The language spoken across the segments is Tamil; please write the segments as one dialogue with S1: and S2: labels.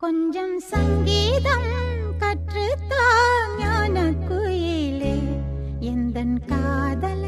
S1: கொஞ்சம் சங்கீதம் கற்றுத்தான் ஞான குயிலே எந்தன் காதலை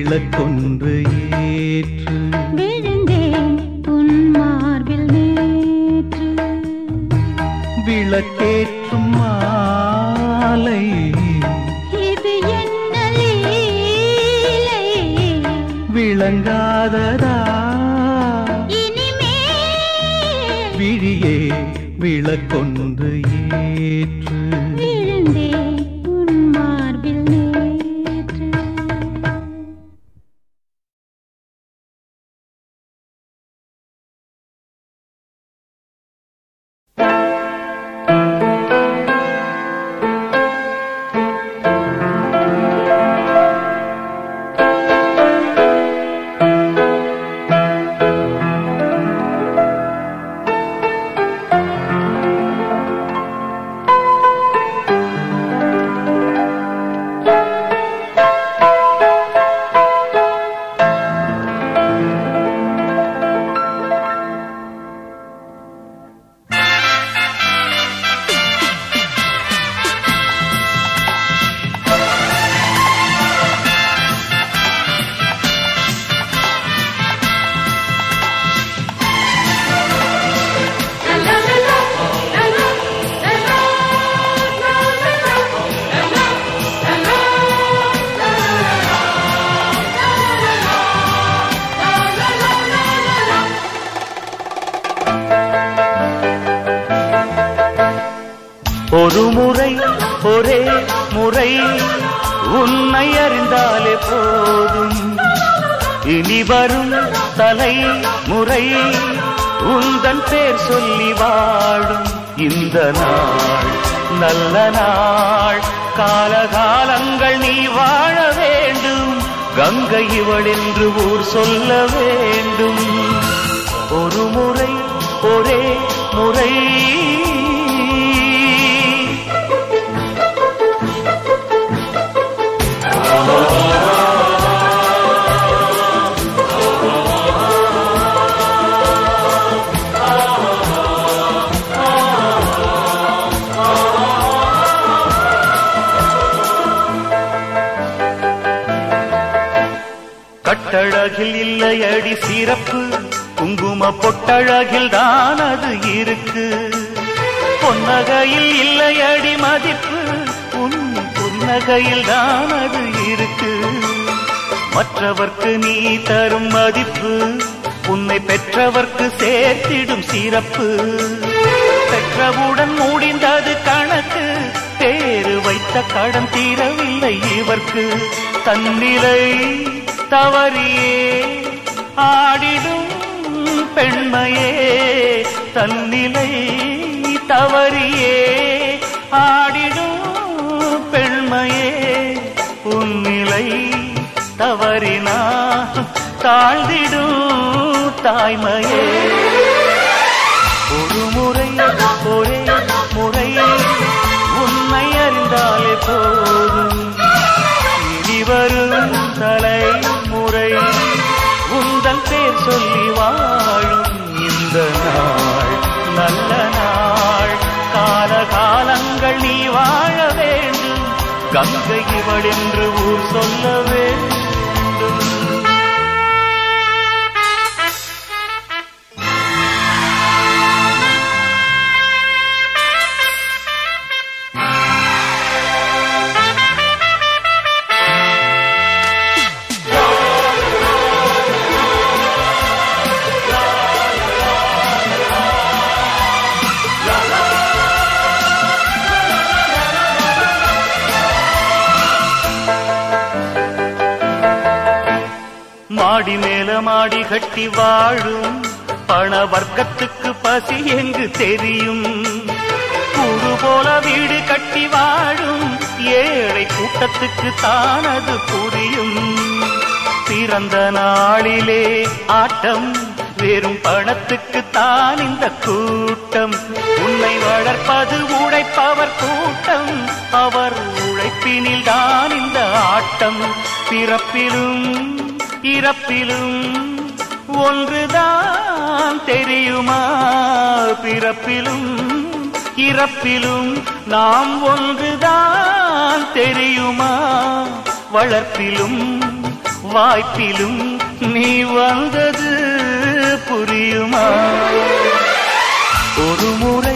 S1: விளக்கொன்று ஏற்று விழுந்தேன் உன் மார்பில் நேற்று.
S2: விளக்கேற்றும் மாலை. இது என்ன
S1: விளங்காததா?
S2: விழியே விளக்கொன்று ஏற்று
S1: ஒரு
S3: முறை ஒரே முறை. உன்னை அறிந்தாலே போதும். இனி வரும் தலை முறை உந்தன் பேர் சொல்லி வாழும். இந்த நாள் நல்ல நாள். காலகாலங்கள் நீ வாழ வேண்டும். கங்கை இவள் என்று ஊர் சொல்ல வேண்டும். ஒரு முறை ஒரே முறை. கட்டழகில் இல்லையடி சிறப்பு குங்கும பொட்டழகில் தான் அது இருக்கு. பொன்னகையில் இல்லையடி மதிப்பு புன்னகையில் தான் அது இருக்கு. மற்றவர்க்கு நீ தரும் மதிப்பு உன்னை பெற்றவர்க்கு சேர்த்திடும் சிறப்பு. பெற்றவுடன் முடிந்தது கணக்கு பேரு வைத்த கடன் தீரவில்லை இவர்க்கு. தன்னிலை தவறியே ஆடிடும் பெண்மையே தன்னிலை தவறியே ஆடிடும் பெண்மையே உன்னிலை தவறினா தாழ்ந்திடும் தாய்மையே. ஒரு முறை ஒரே முறை உன்னை அறிந்தாலே போதும். இனி வரும் தலைமுறை கங்கை என்று ஊர் சொல்லவே மாடி மேல மாடி கட்டி வாழும் பண வர்க்கத்துக்கு பசி எங்கு தெரியும்? கூடு போல வீடு கட்டி வாழும் ஏழை கூட்டத்துக்கு தானது புரியும்? பிறந்த நாளிலே ஆட்டம் வெறும் பணத்துக்கு தான் இந்த கூட்டம். உன்னை வளர்ப்பது உழைப்பவர் கூட்டம் அவர் உழைப்பினில் தான் இந்த ஆட்டம். பிறப்பிலும் இறப்பிலும் ஒன்றுதான் தெரியுமா? பிறப்பிலும் இறப்பிலும் நாம் ஒன்றுதான் தெரியுமா? வளர்ப்பிலும் வாய்ப்பிலும் நீ வந்தது புரியுமா? ஒரு முறை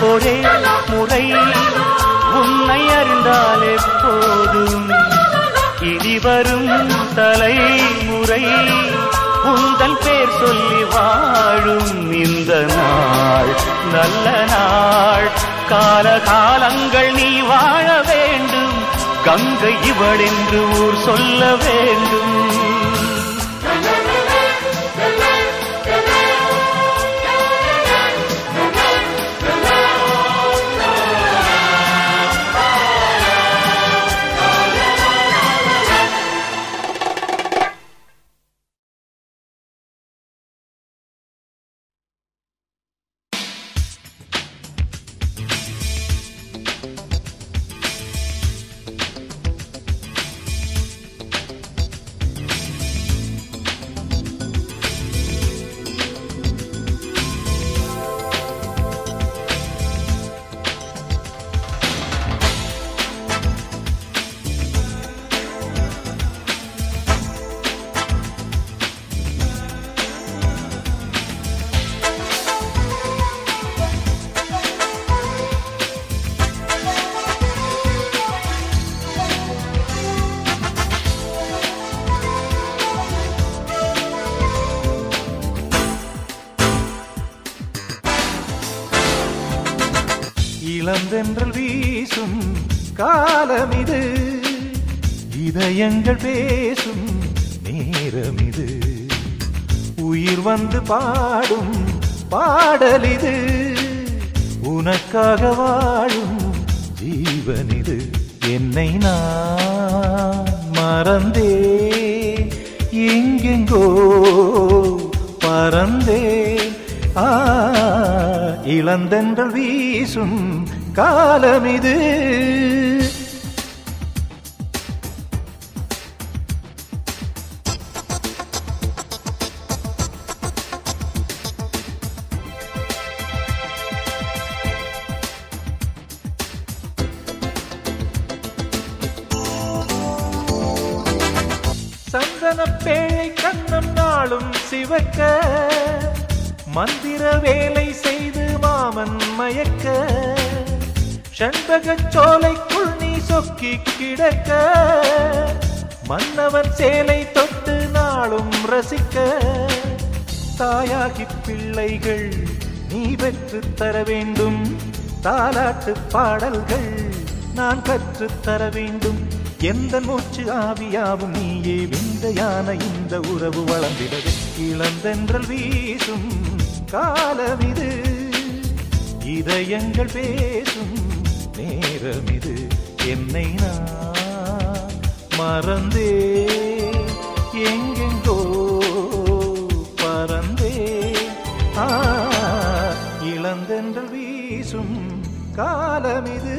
S3: ஒரே முறை உன்னை அறிந்தாலே போதும். இனி வரும் தலைமுறை உந்தன் பேர் சொல்லி வாழும் இந்த நாள். நல்ல நாள். கால காலங்கள் நீ வாழ வேண்டும். கங்கை இவள் என்று ஊர் சொல்ல வேண்டும்.
S4: Bye. இதயங்கள் பேசும் நேரம் இது. உயிர் வந்து பாடும் பாடல் இது. உனக்காக வாழும் ஜீவன் இது. என்னை நான் மறந்தே. எங்கெங்கோ பறந்தே. ஆ இளந்தென்றல் வீசும் காலம் இது. மனப்பேழை கண்ணம் நாளும் சிவக்க. மந்திர வேலை செய்து மாமன் மயக்க. செண்பகச் சோலைக்குள் நீ சொக்கி கிடக்க. மன்னவன் சேலை தொட்டு நாளும் ரசிக்க. தாயாகி பிள்ளைகள் நீ பெற்று தர வேண்டும். தாலாட்டு பாடல்கள் நான் கற்றுத்தர வேண்டும். எந்த மூச்சு ஆவியாவும் நீயே விந்தையான இந்த உறவு வளர்ந்திடவே. இளந்தென்றல் வீசும் காலம் இது இதயங்கள் பேசும் நேரம் இது என்னை நான் மறந்தே எங்கெங்கோ பறந்தே. இளந்தென்றல் வீசும் காலம் இது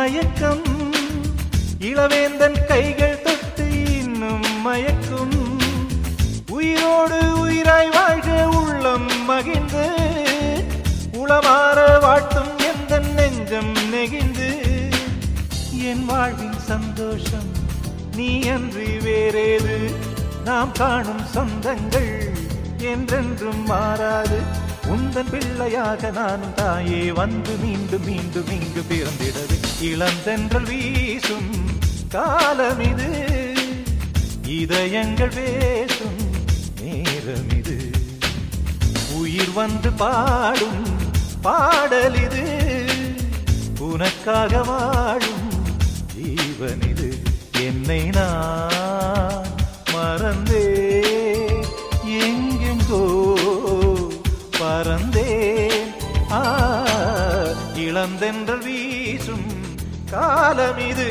S4: மயக்கம். இளவேந்தன் கைகள் தொட்டு இன்னும் மயக்கும். உயிரோடு உயிராய் வாழ்க உள்ளம் மகிழ்ந்து. உளமாற வாழ்த்தும் எந்த நெஞ்சம் நெகிழ்ந்து. என் வாழ்வின் சந்தோஷம் நீ அன்றி வேறேது. நாம் காணும் சொந்தங்கள் என்றென்றும் மாறாது. உந்தன் பிள்ளையாக நானும் தாயே வந்து மீண்டும் மீண்டும் இங்கு பிறந்திடவே. இளந்தென்றல் வீசும் காலம் இது இதயங்கள் பேசும் நேரம் இது உயிர் வந்து பாடும் பாடல் இது உனக்காக வாழும் ஜீவன் இது என்னை நான் மறந்தே எங்கெங்கோ பறந்தேன். ஆ இளந்தென் காலம் இது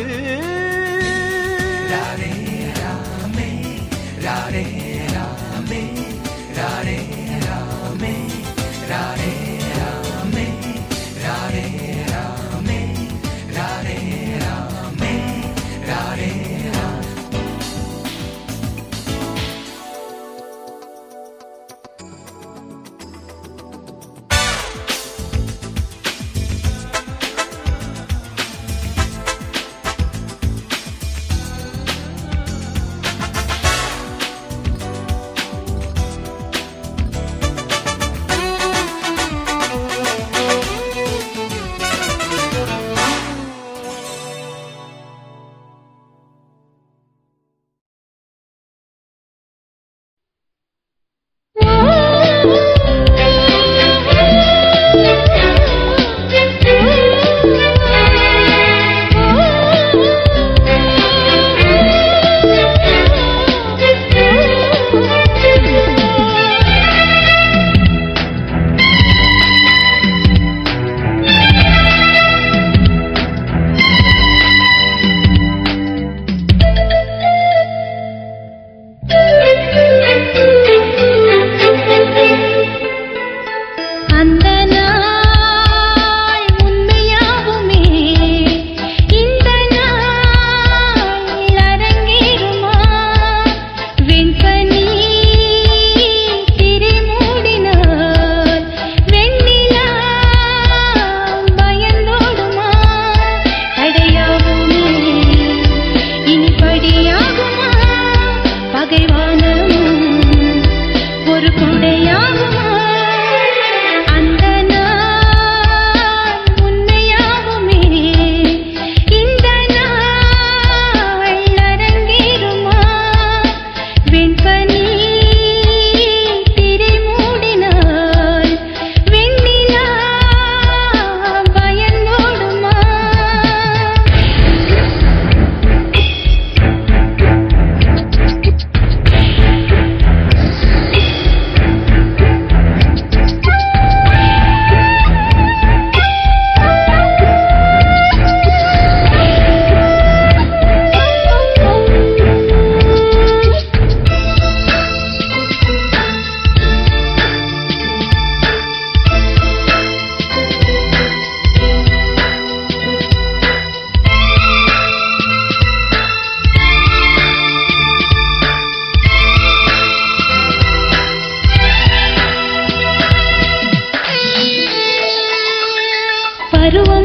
S1: ತರುವ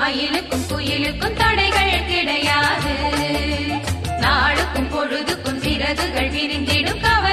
S1: மயிலுக்கும் குயிலுக்கும் தடைகள் கிடையாது. நாளுக்கும் பொழுதுக்கும் சிறகுகள் விரிந்திடும்
S5: கவலை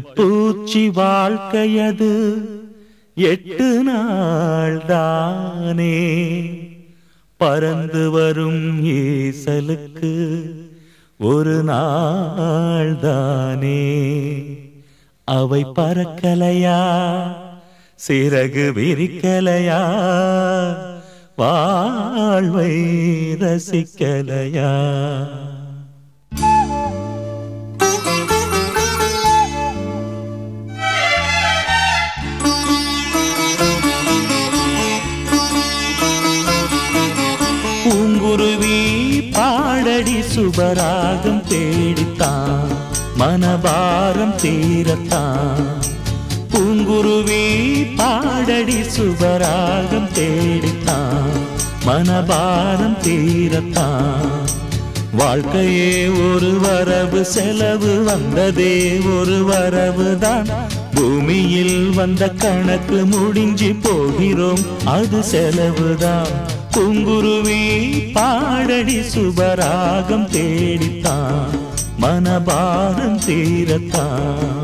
S3: பட்டு பூச்சி வாழ்க்கையது எட்டு நாள் தானே பறந்து வரும் ஈசலுக்கு ஒரு நாள் தானே அவை பறக்கலையா? சிறகு விரிக்கலையா? வாழ்வை ரசிக்கலையா? ராகம் தேடித்தான் மனபாரம் தீரத்தான். பூங்குருவி பாடடி சுபராகம் தேடித்தான் மனபாரம் தீரத்தான். வாழ்க்கையே ஒரு வரவு செலவு வந்ததே ஒரு வரவு தான். பூமியில் வந்த கணக்கு முடிஞ்சு போகிறோம் அது செலவுதான் குங்குருவி பாடடி சுபராகம் தேடித்தான் மனபாரம் தீரத்தான்.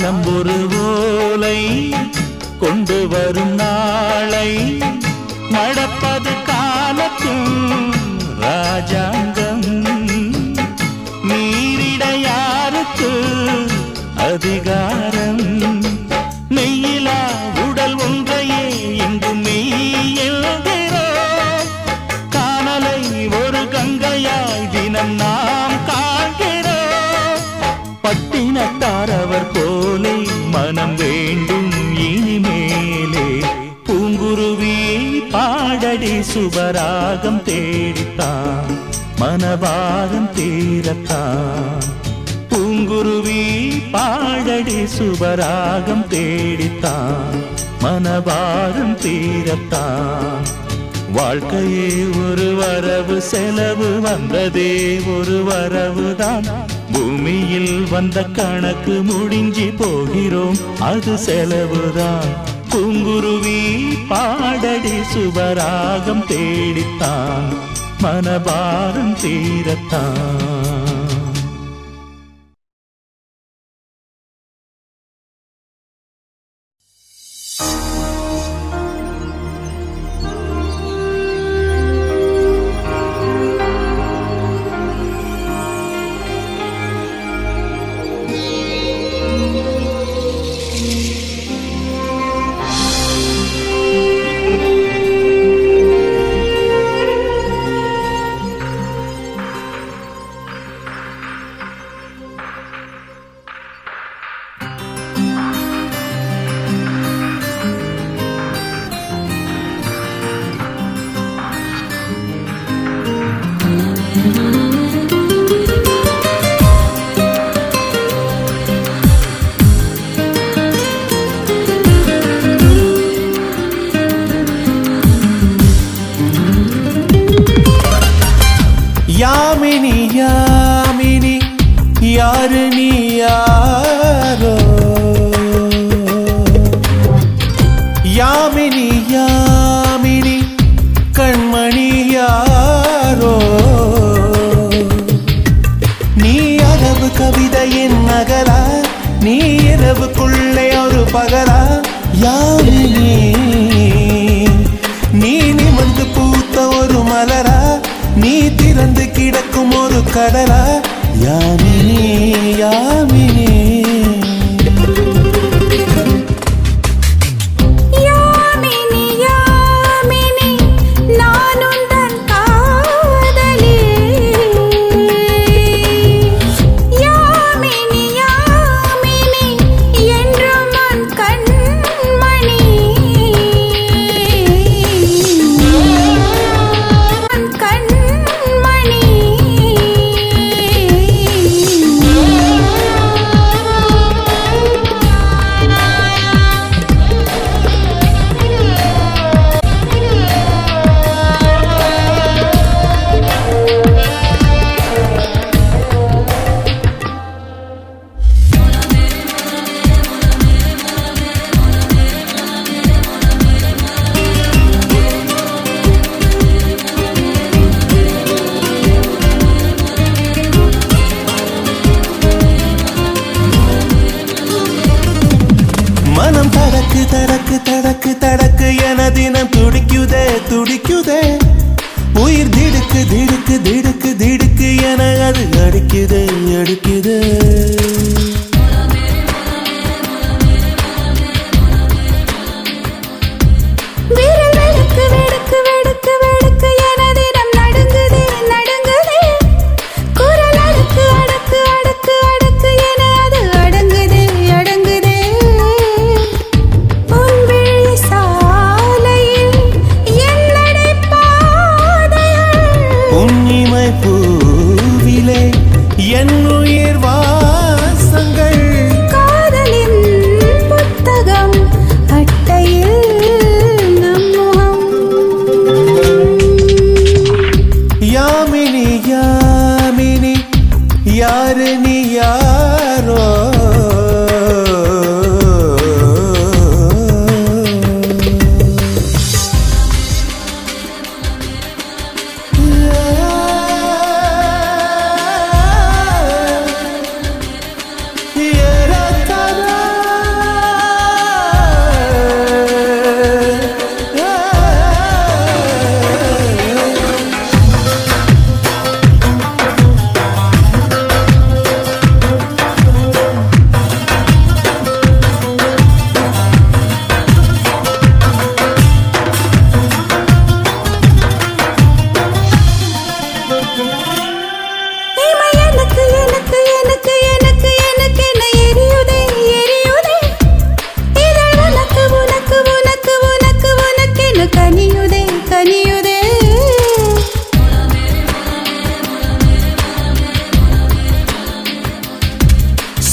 S3: வானம் ஒரு ஓலை கொண்டு வரும் நாளை நடப்பது காலத்தும் ராஜாங்கம். மீறிட யாருக்கு அதிகாரம். அடி சுவராகம் தேடித்தான் மனபாகம் தீரத்தான். பூங்குருவி பாழடி சுவராகம் தேடித்தான் மனபாகம் தீரத்தான். வாழ்க்கையே ஒரு வரவு செலவு வந்ததே ஒரு வரவுதான். பூமியில் வந்த கணக்கு முடிஞ்சி போகிறோம் அது செலவுதான். பூங்குருவி பாடடி சுபராகம் தேடித்தான் மனபாரம் தீரத்தான்.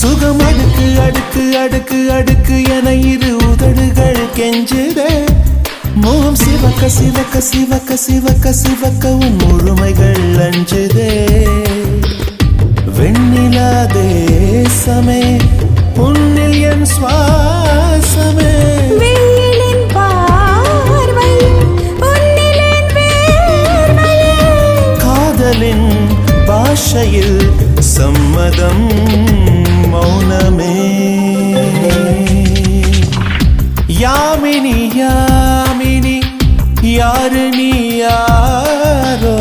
S4: சுகம் அடுக்கு அடுக்கு அடுக்கு அடுக்கு என இரு உதடுகள் கெஞ்சுத. மோகம் சிவக்க சிவக்க சிவக்க சிவக்க சிவக்கவும் முழுமைகள் அஞ்சுதே. வெண்ணிலா தேசமே பொன்னில் என் சுவாசமே. காதலின் பாஷையில் சம்மதம். மௌனமே. யாமினி யாமினி யாரு நீ யாரோ?